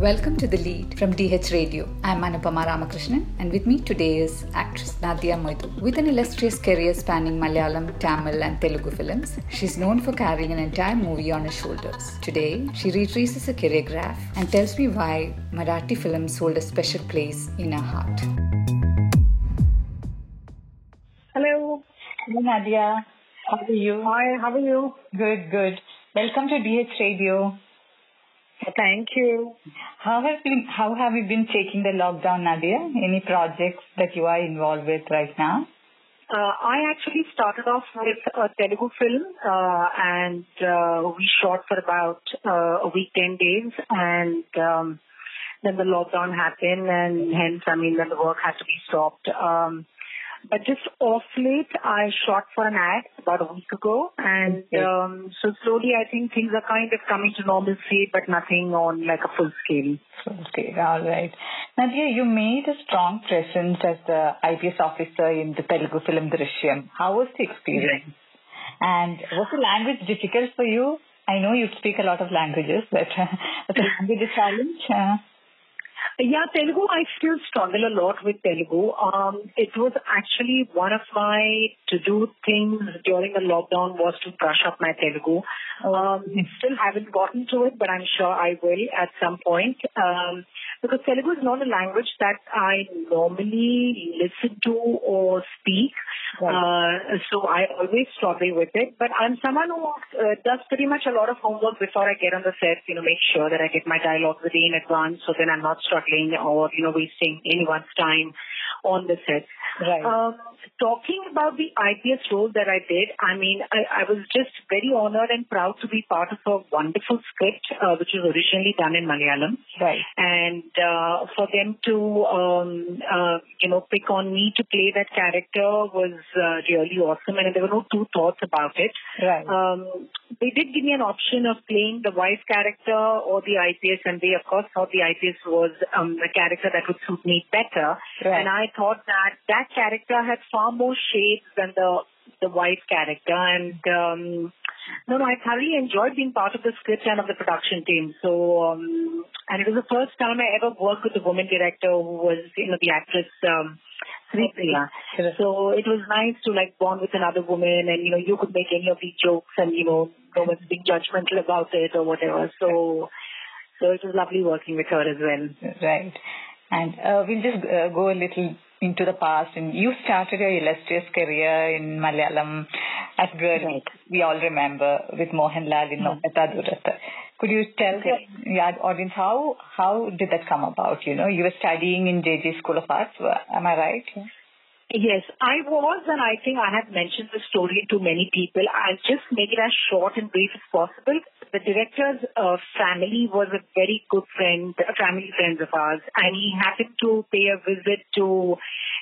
Welcome to The Lead from DH Radio. I'm Anupama Ramakrishnan and with me today is actress Nadia Moidu. With an illustrious career spanning Malayalam, Tamil and Telugu films, she's known for carrying an entire movie on her shoulders. Today, she retraces her career graph and tells me why Marathi films hold a special place in her heart. Hello. Hello Nadia, how are you? Hi, how are you? Good, good. Welcome to DH Radio. Thank you. How have been how have you been taking the lockdown, Nadia? Any projects that you are involved with right now? Uh, I actually started off with a Telugu film uh, and uh, we shot for about uh, a week, 10 days and um, then the lockdown happened and hence, I mean, then the work had to be stopped. Um, but just off late, I shot for an ad about a week ago, and Okay. um, so slowly I think things are kind of coming to normalcy, but nothing on like a full scale. Okay, all right. Nadia, you made a strong presence as the IPS officer in the Telugu film Drishyam. How was the experience? And was the language difficult for you? I know you speak a lot of languages, but was the language a challenge? Yeah, Telugu, I still struggle a lot with Telugu. Um, it was actually one of my to-do things during the lockdown was to brush up my Telugu. Um, still haven't gotten to it, but I'm sure I will at some point. Um, because Telugu is not a language that I normally listen to or speak. Uh, so I always struggle with it. But I'm someone who uh, does pretty much a lot of homework before I get on the set, you know, make sure that I get my dialogue ready in advance so then I'm not struggling or, you know, wasting anyone's time on the set. Right. Um, talking about the IPS role that I did, I mean, I, I was just very honored and proud to be part of a wonderful script, uh, which was originally done in Malayalam right. and uh, for them to um, uh, you know pick on me to play that character was uh, really awesome and there were no two thoughts about it Right. um, they did give me an option of playing the wife character or the IPS and they of course thought the IPS was um, the character that would suit me better Right. and I thought that that character had far more shades than the the wife character and um, no, no, I thoroughly enjoyed being part of the script and of the production team. So, um, and it was the first time I ever worked with a woman director who was, you know, the actress, um, Sri Priya. Correct. So it was nice to like bond with another woman and, you know, you could make any of these jokes and, you know, no one's being judgmental about it or whatever. So, so it was lovely working with her as well. Right. And uh, we'll just uh, go a little into the past. And you started your illustrious career in Malayalam as girl. Right. We all remember with Mohanlal in Hmm. Nokkethadhoorathu. Could you tell the yeah, audience how how did that come about? You know, you were studying in JJ School of Arts. Am I right? Yes, I was, and I think I have mentioned the story to many people. I'll just make it as short and brief as possible. The director's uh, family was a very good friend, a family friend of ours, and he happened to pay a visit to,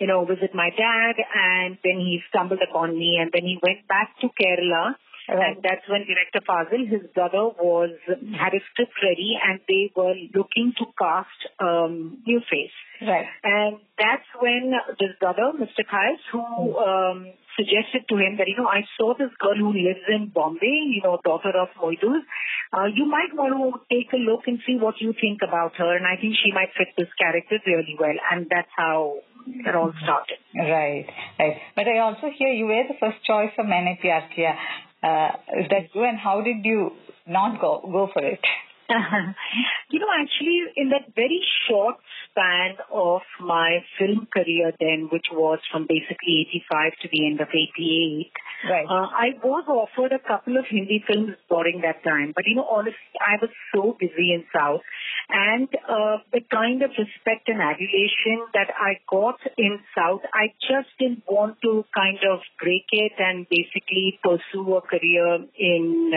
you know, visit my dad, and then he stumbled upon me, and then he went back to Kerala. Right. And that's when director Fazil, his brother, was had a script ready, and they were looking to cast um, new face. Right. And that's when this brother, Mr. Kais, who um, suggested to him that, you know, I saw this girl who lives in Bombay, you know, daughter of Moidus. Uh, you might want to take a look and see what you think about her. And I think she might fit this character really well. And that's how it all started. Right. Right. But I also hear you were the first choice for Maine Pyar Kiya. Uh, is that true? And how did you not go go for it? you know, actually, in that very short span of my film career then, which was from basically 85 to the end of 88, Right. uh, I was offered a couple of Hindi films during that time. But, you know, honestly, I was so busy in South. And uh, the kind of respect and adulation that I got in South, I just didn't want to kind of break it and basically pursue a career in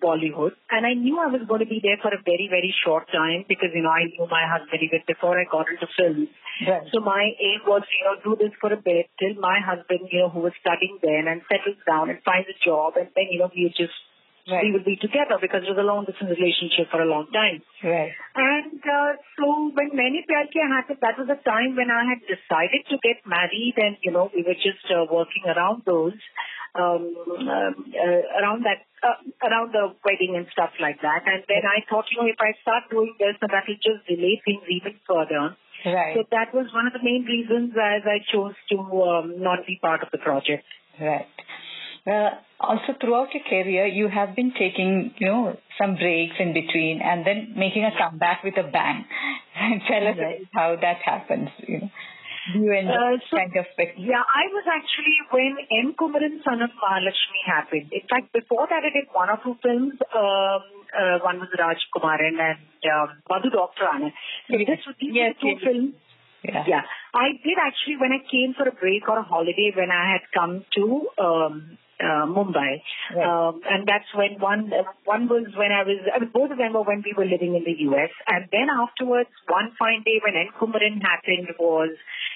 Bollywood. And I knew I was going to be there for a very, very short time because, you know, I knew my husband even before I got into films. Right. So my aim was, you know, do this for a bit till my husband, you know, who was studying then and settles down and finds a job and then, you know, we just, Right. we would be together because it was a long distance relationship for a long time. Right. And uh, so when Maine Pyar Kiya happened, that was the time when I had decided to get married and, you know, we were just uh, working around those. um, um, uh, around that uh, around the wedding and stuff like that. And then I thought, you know, if I start doing this, then that will just delay things even further. Right. So that was one of the main reasons as I chose to um, not be part of the project. Right. Well, also throughout your career, you have been taking, you know, some breaks in between and then making a comeback with a bang. Tell us Right. how that happens, you know. You Uh, so- kind of Yeah, I was actually when M. Kumaran Son of Mahalakshmi happened. In fact, before that, I did one or two films. Um, uh, one was Raj Kumaran and um, Vadhu Doctoranu. So Yes. this, these Yes, two yes. films. yeah. Yeah, I did actually when I came for a break or a holiday when I had come to um, uh, Mumbai, Right. um, and that's when one one was when I was I mean both of them were when we were living in the US, and then afterwards one fine day when M Kumaran happened was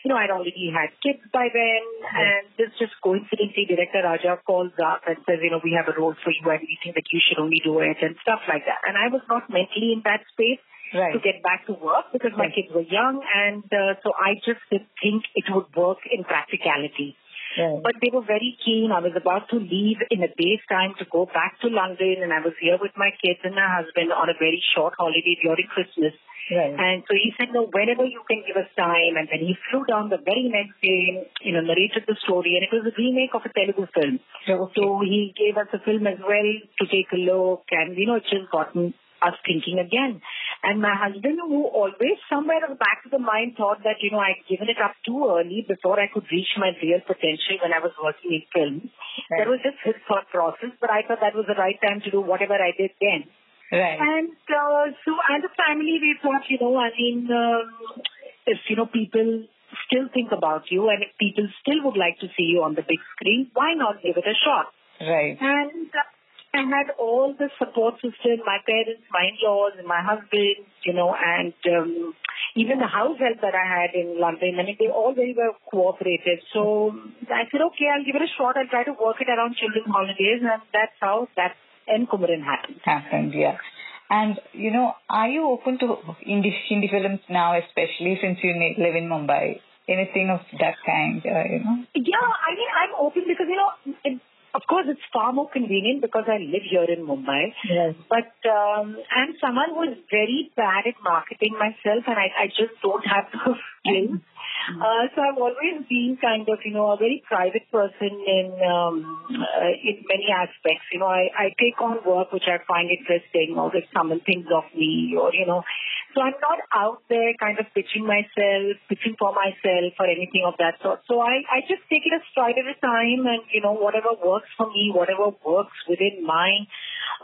you know I'd already had kids by then, and this just coincidentally director Raja calls up and says you know we have a role for you and we think that you should only do it and stuff like that, and I was not mentally in that space Right. to get back to work because my Right. kids were young and uh, so I just didn't think it would work in practicality. Right. But they were very keen. I was about to leave in a day's time to go back to London and I was here with my kids and my husband on a very short holiday during Christmas. right. And so he said, no, whenever you can give us time. And then he flew down the very next day, you know, narrated the story and it was a remake of a Telugu film. okay. So he gave us a film as well to take a look, and you know, it just gotten us thinking again. And my husband, who always somewhere in the back of the mind thought that you know I'd given it up too early before I could reach my real potential when I was working in films. Right. That was just his thought process, but I thought that was the right time to do whatever I did then. right. And uh, so as a family, we thought, you know, I mean, um, if, you know, people still think about you and if people still would like to see you on the big screen, why not give it a shot? right. And uh, I had all the support system, my parents, my in-laws, my husband, you know, and um, even the house help that I had in London. I mean, they all very well cooperated. So I said, okay, I'll give it a shot. I'll try to work it around children's holidays, and that's how that. Kumaran happened. happened, yeah. And you know, are you open to indie Hindi films now, especially since you live in Mumbai? Anything of that kind, uh, you know? Yeah, I mean, I'm open because, you know, it, of course, it's far more convenient because I live here in Mumbai. Yes. But um, I'm someone who is very bad at marketing myself, and I, I just don't have the skills. Uh, so I've always been kind of, you know, a very private person in um, uh, in many aspects. You know, I, I take on work which I find interesting, or if someone thinks of me, or you know, so I'm not out there kind of pitching myself, pitching for myself, or anything of that sort. So I I just take it a stride at a time, and you know, whatever works for me, whatever works within my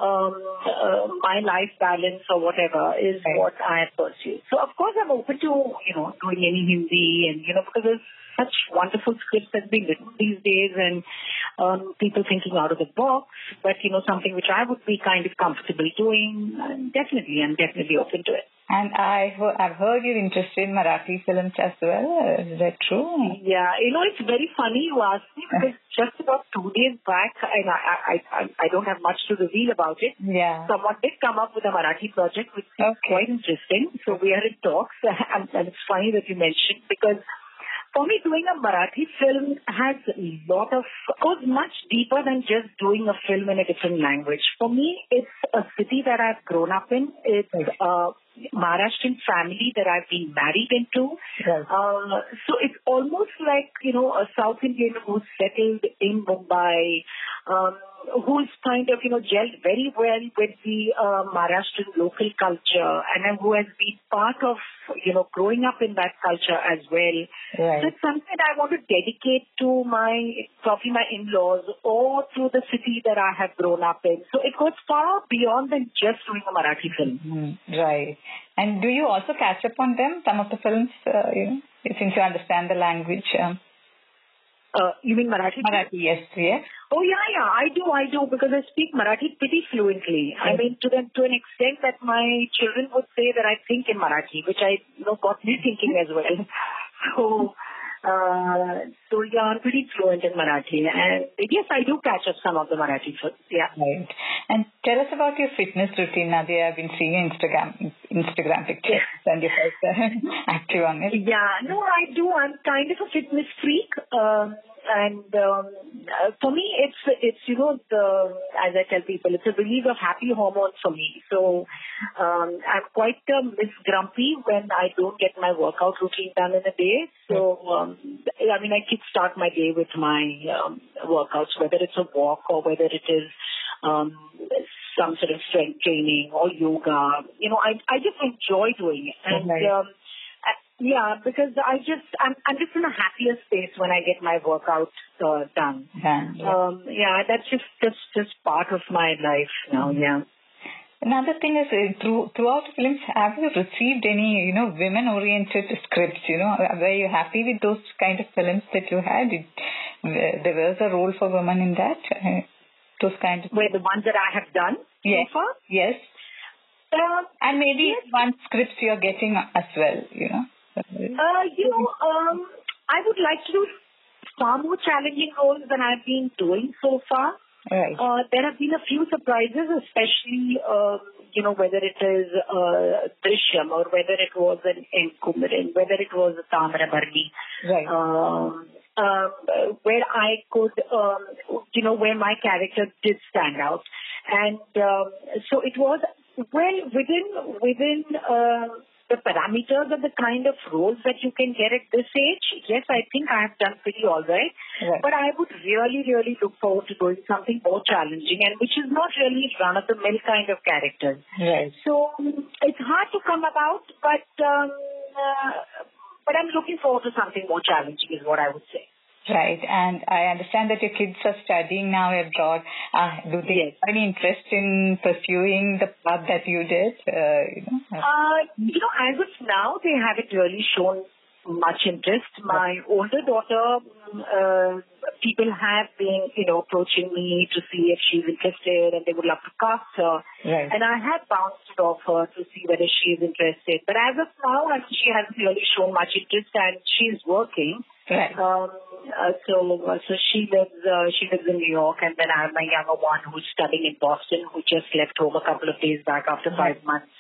um, uh, my life balance or whatever is Right. what I pursue. So of course I'm open to you know doing any Hindi and you know because there's such wonderful scripts that's being written these days and um, people thinking out of the box. But you know something which I would be kind of comfortable doing. And definitely, I'm definitely open to it. And I he- I've heard you're interested in Marathi films as well. Is that true? Yeah, you know, it's very funny you ask me because just about two days back, and I, I, I, I don't have much to reveal about it. Yeah. Someone did come up with a Marathi project, which is Okay. quite interesting. So we are in talks, and, and it's funny that you mentioned because for me, doing a Marathi film has a lot of goes much deeper than just doing a film in a different language. For me, it's a city that I've grown up in. It's a uh, Maharashtrian family that I've been married into. Right. Uh, so it's almost like, you know, a South Indian who's settled in Mumbai, um, who's kind of, you know, gelled very well with the uh, Maharashtrian local culture and who has been part of, you know, growing up in that culture as well. Right. So it's something that I want to dedicate to my, probably my in-laws or to the city that I have grown up in. So it goes far beyond than just doing a Marathi film. Mm, right. And do you also catch up on them? Some of the films, uh, you know, since you understand the language. Um, Uh, you mean Marathi? Marathi, yes, yes. Oh yeah, yeah, I do, I do, because I speak Marathi pretty fluently. I mean, to the, to an extent that my children would say that I think in Marathi, which I you know got me thinking as well. So, uh, so yeah, I'm pretty fluent in Marathi, and yes, I do catch up some of the Marathi films. Yeah. Right. And tell us about your fitness routine, Nadia. I've been seeing your Instagram Instagram pictures and you're quite uh, active on it. Yeah, no, I do. I'm kind of a fitness freak. Um, and um, uh, for me, it's it's you know the as I tell people, it's a release of happy hormones for me. So um, I'm quite uh, miss grumpy when I don't get my workout routine done in a day. So um, I mean, I kickstart my day with my um, workouts, whether it's a walk or whether it is um, some sort of strength training or yoga. You know, I I just enjoy doing it, and um, yeah, because I just I'm I'm just in a happier space when I get my workout uh, done. Yeah, yeah. Um, yeah, that's just just just part of my life now. Mm-hmm. Yeah. Another thing is uh, through, throughout films, have you received any you know women-oriented scripts? You know, were you happy with those kind of films that you had? Did, there was a role for women in that. Uh, those kind of. Were the ones that I have done yes. so far? Yes. Um, and maybe yes. one scripts you're getting as well. You know. Uh, you know, um, I would like to do far more challenging roles than I've been doing so far. Right. Uh, there have been a few surprises, especially, um, you know, whether it is uh, Drishyam or whether it was an M Kumaran, whether it was a Thaamirabharani. Right. Um, um, where I could, um, you know, where my character did stand out. And um, so it was, well, within, within, uh, the parameters of the kind of roles that you can get at this age, yes, I think I have done pretty all right. Right. But I would really, really look forward to doing something more challenging and which is not really run of the mill kind of characters. Right. So it's hard to come about, but um, uh, but I'm looking forward to something more challenging, is what I would say. Right, and I understand that your kids are studying now abroad. Uh, do they Yes. have any interest in pursuing the path that you did? Uh, you know? Uh, you know, as of now, they haven't really shown much interest. My older daughter, mm, uh, people have been, you know, approaching me to see if she's interested and they would love to cast her. Right. And I have bounced it off her to see whether she is interested. But as of now, I she hasn't really shown much interest and she's working. Right. Um, uh, so, uh, so she lives, uh, she lives in New York, and then I have my younger one who's studying in Boston, who just left home a couple of days back after five months.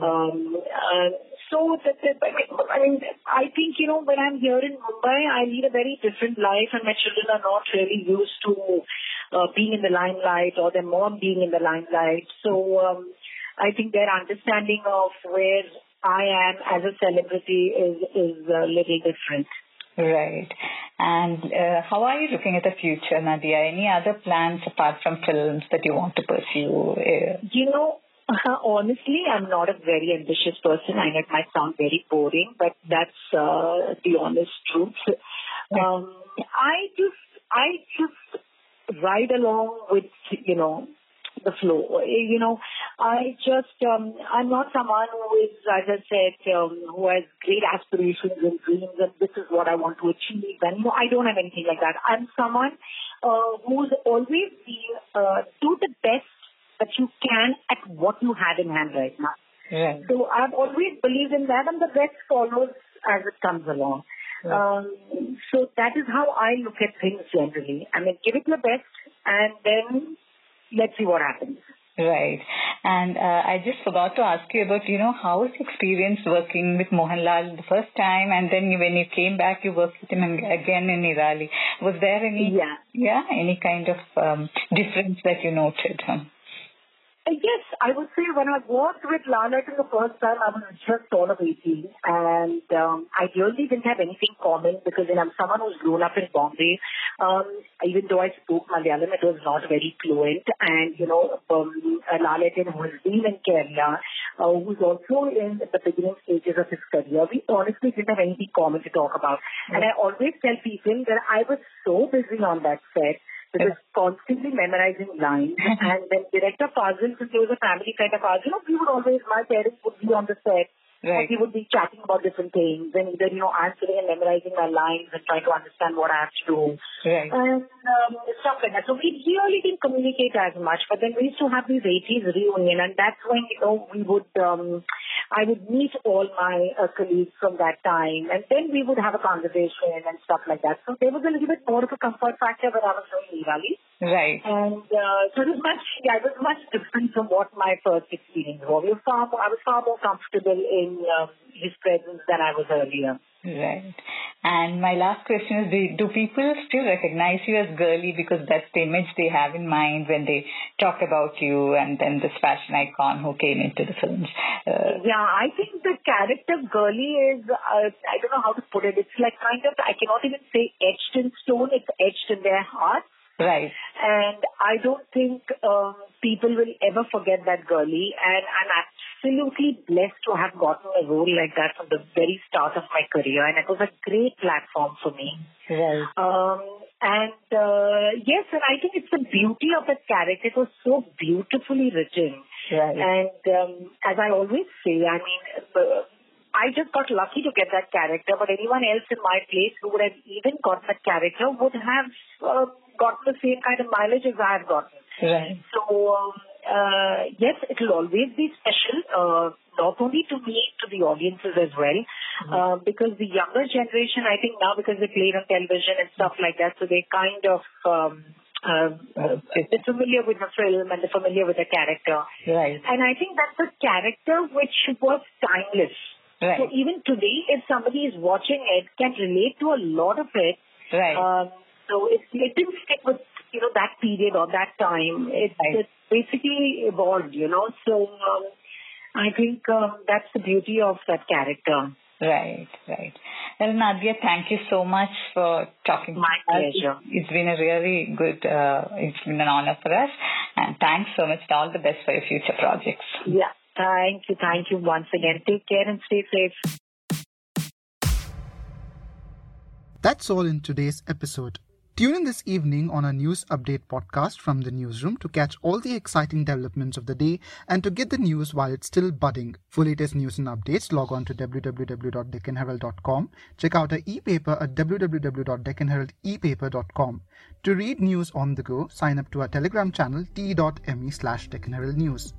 Um, uh, so, that, that, I, mean, I mean, I think you know when I'm here in Mumbai, I lead a very different life, and my children are not really used to uh, being in the limelight or their mom being in the limelight. So, um, I think their understanding of where I am as a celebrity is is a little different. Right. And uh, how are you looking at the future, Nadia? Any other plans apart from films that you want to pursue? Uh, You know, honestly, I'm not a very ambitious person. I know it might sound very boring, but that's uh, the honest truth. Um, I just, I just ride along with, you know, the flow. You know, I just, um, I'm not someone who is, as I said, um, who has great aspirations and dreams and this is what I want to achieve. And, I don't have anything like that. I'm someone uh, who's always been, uh, do the best that you can at what you have in hand right now. So I've always believed in that and the rest follows as it comes along. Um, so that is how I look at things generally. I mean, give it your best and then let's see what happens. Right. And uh, I just forgot to ask you about, you know, how was the experience working with Mohanlal the first time and then when you came back, you worked with him again in Neerali. Was there any, Yeah. yeah, any kind of um, difference that you noted? Huh? Uh, Yes, I would say when I worked with Lalit for the first time, I was just all of 18 and um, I really didn't have anything common because you know, I'm someone who's grown up in Bombay. Um, even though I spoke Malayalam, it was not very fluent and, you know, um, uh, Lalit who has been in Kerala, uh, who's also in the beginning stages of his career, we honestly didn't have anything common to talk about. And I always tell people that I was so busy on that set because constantly memorizing lines. and then director Fazil, he was a family kind of Fazil, you know, we would always, my parents would be on the set. Right. And we would be chatting about different things and either, you know, answering and memorizing my lines and trying to understand what I have to do. Right. And um, stuff like that. So we really didn't communicate as much, but then we used to have these 80s reunion and that's when, you know, we would, um, I would meet all my uh, colleagues from that time and then we would have a conversation and stuff like that. So there was a little bit more of a comfort factor when I was doing Neerali. Right. And uh, so it was much, yeah, it was much different from what my first experience was. I was far more, I was far more comfortable in um, his presence than I was earlier. Right. And my last question is, do, do people still recognize you as girly because that's the image they have in mind when they talk about you and then this fashion icon who came into the films? Uh, yeah, I think the character girly is, uh, I don't know how to put it. It's like kind of, I cannot even say etched in stone. It's etched in their hearts. Right. And I don't think um, people will ever forget that Girly. And I'm absolutely blessed to have gotten a role like that from the very start of my career. And it was a great platform for me. Right. Um, and uh, yes, and I think it's the beauty of that character. It was so beautifully written. Right. And um, as I always say, I mean, uh, I just got lucky to get that character, but anyone else in my place who would have even got that character would have uh, gotten the same kind of mileage as I have gotten. Right. So, um, uh, yes, it will always be special, uh, not only to me, to the audiences as well, mm-hmm. uh, because the younger generation, I think now because they play on television and stuff like that, so they kind of, um, uh, they're familiar with the film and they're familiar with the character. Right. And I think that's a character which was timeless. Right. So even today, if somebody is watching it, can relate to a lot of it. Right. Um, so it, it didn't stick with, you know, that period or that time. It, right. it basically evolved, you know. So um, I think um, that's the beauty of that character. Right, right. Well, Nadia, thank you so much for talking My to us. pleasure. It's been a really good, uh, it's been an honor for us. And thanks so much. To all the best for your future projects. Yeah. Thank you. Thank you once again. Take care and stay safe. That's all in today's episode. Tune in this evening on a news update podcast from the newsroom to catch all the exciting developments of the day and to get the news while it's still budding. For latest news and updates, log on to www.deccanherald.com. Check out our e-paper at www.deccanheraldepaper.com. To read news on the go, sign up to our Telegram channel t.me slash News.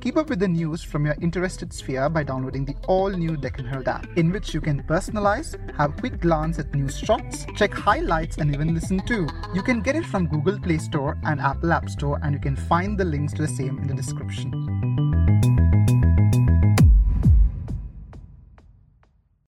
Keep up with the news from your interested sphere by downloading the all-new Deccan Herald app, in which you can personalize, have a quick glance at news shots, check highlights, and even listen to. You can get it from Google Play Store and Apple App Store, and you can find the links to the same in the description.